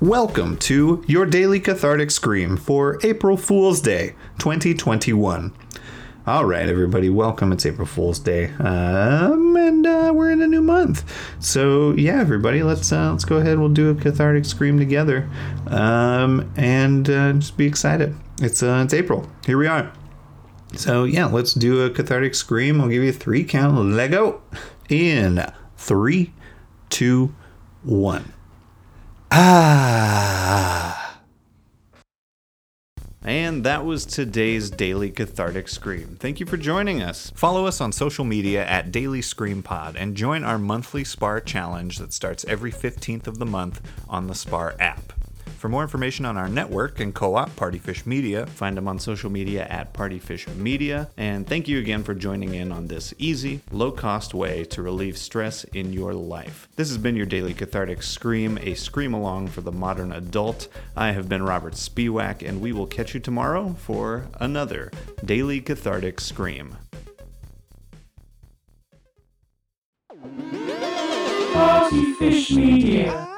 Welcome to your daily cathartic scream for April Fool's Day 2021. All right, everybody, welcome. It's April Fool's Day, um, and uh, we're in a new month. So yeah, everybody, let's uh, let's go ahead. We'll do a cathartic scream together, um, and uh, just be excited. It's uh, it's April. Here we are. So yeah, let's do a cathartic scream. I'll give you three count. Let go. In three, two, one. Ah. And that was today's Daily Cathartic Scream. Thank you for joining us. Follow us on social media at Daily Scream Pod and join our monthly SPAR challenge that starts every 15th of the month on the SPAR app. For more information on our network and co op Partyfish Media, find them on social media at Partyfish Media. And thank you again for joining in on this easy, low cost way to relieve stress in your life. This has been your daily cathartic scream, a scream along for the modern adult. I have been Robert Spiewak, and we will catch you tomorrow for another daily cathartic scream. Partyfish Media.